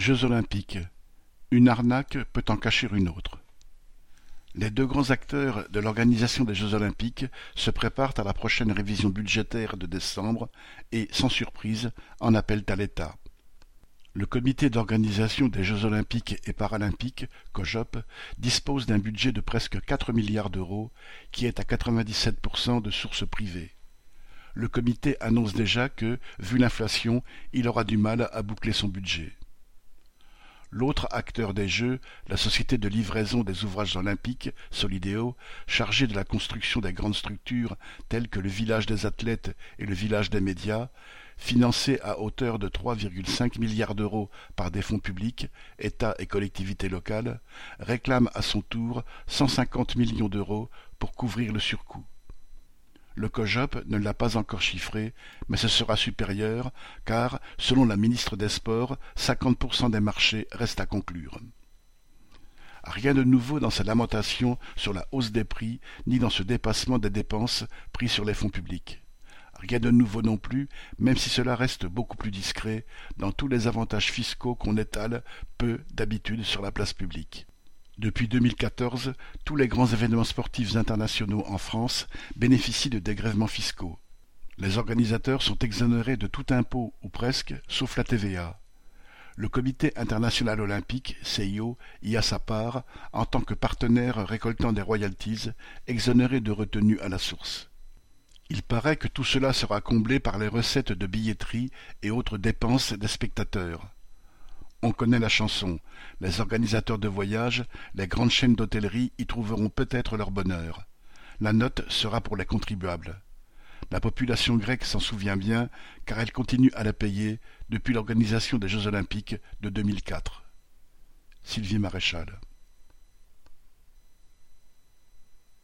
Jeux olympiques. Une arnaque peut en cacher une autre. Les deux grands acteurs de l'organisation des Jeux olympiques se préparent à la prochaine révision budgétaire de décembre et, sans surprise, en appellent à l'État. Le comité d'organisation des Jeux olympiques et paralympiques, COJOP, dispose d'un budget de presque 4 milliards d'euros, qui est à 97% de sources privées. Le comité annonce déjà que, vu l'inflation, il aura du mal à boucler son budget. L'autre acteur des Jeux, la société de livraison des ouvrages olympiques, Solideo, chargée de la construction des grandes structures telles que le village des athlètes et le village des médias, financé à hauteur de 3,5 milliards d'euros par des fonds publics, États et collectivités locales, réclame à son tour 150 millions d'euros pour couvrir le surcoût. Le COJOP ne l'a pas encore chiffré, mais ce sera supérieur, car, selon la ministre des Sports, 50% des marchés restent à conclure. Rien de nouveau dans ces lamentations sur la hausse des prix, ni dans ce dépassement des dépenses pris sur les fonds publics. Rien de nouveau non plus, même si cela reste beaucoup plus discret, dans tous les avantages fiscaux qu'on étale peu d'habitude sur la place publique. Depuis 2014, tous les grands événements sportifs internationaux en France bénéficient de dégrèvements fiscaux. Les organisateurs sont exonérés de tout impôt ou presque, sauf la TVA. Le Comité international olympique, CIO, y a sa part en tant que partenaire récoltant des royalties, exonéré de retenue à la source. Il paraît que tout cela sera comblé par les recettes de billetterie et autres dépenses des spectateurs. On connaît la chanson. Les organisateurs de voyages, les grandes chaînes d'hôtellerie y trouveront peut-être leur bonheur. La note sera pour les contribuables. La population grecque s'en souvient bien, car elle continue à la payer depuis l'organisation des Jeux olympiques de 2004. Sylvie Maréchal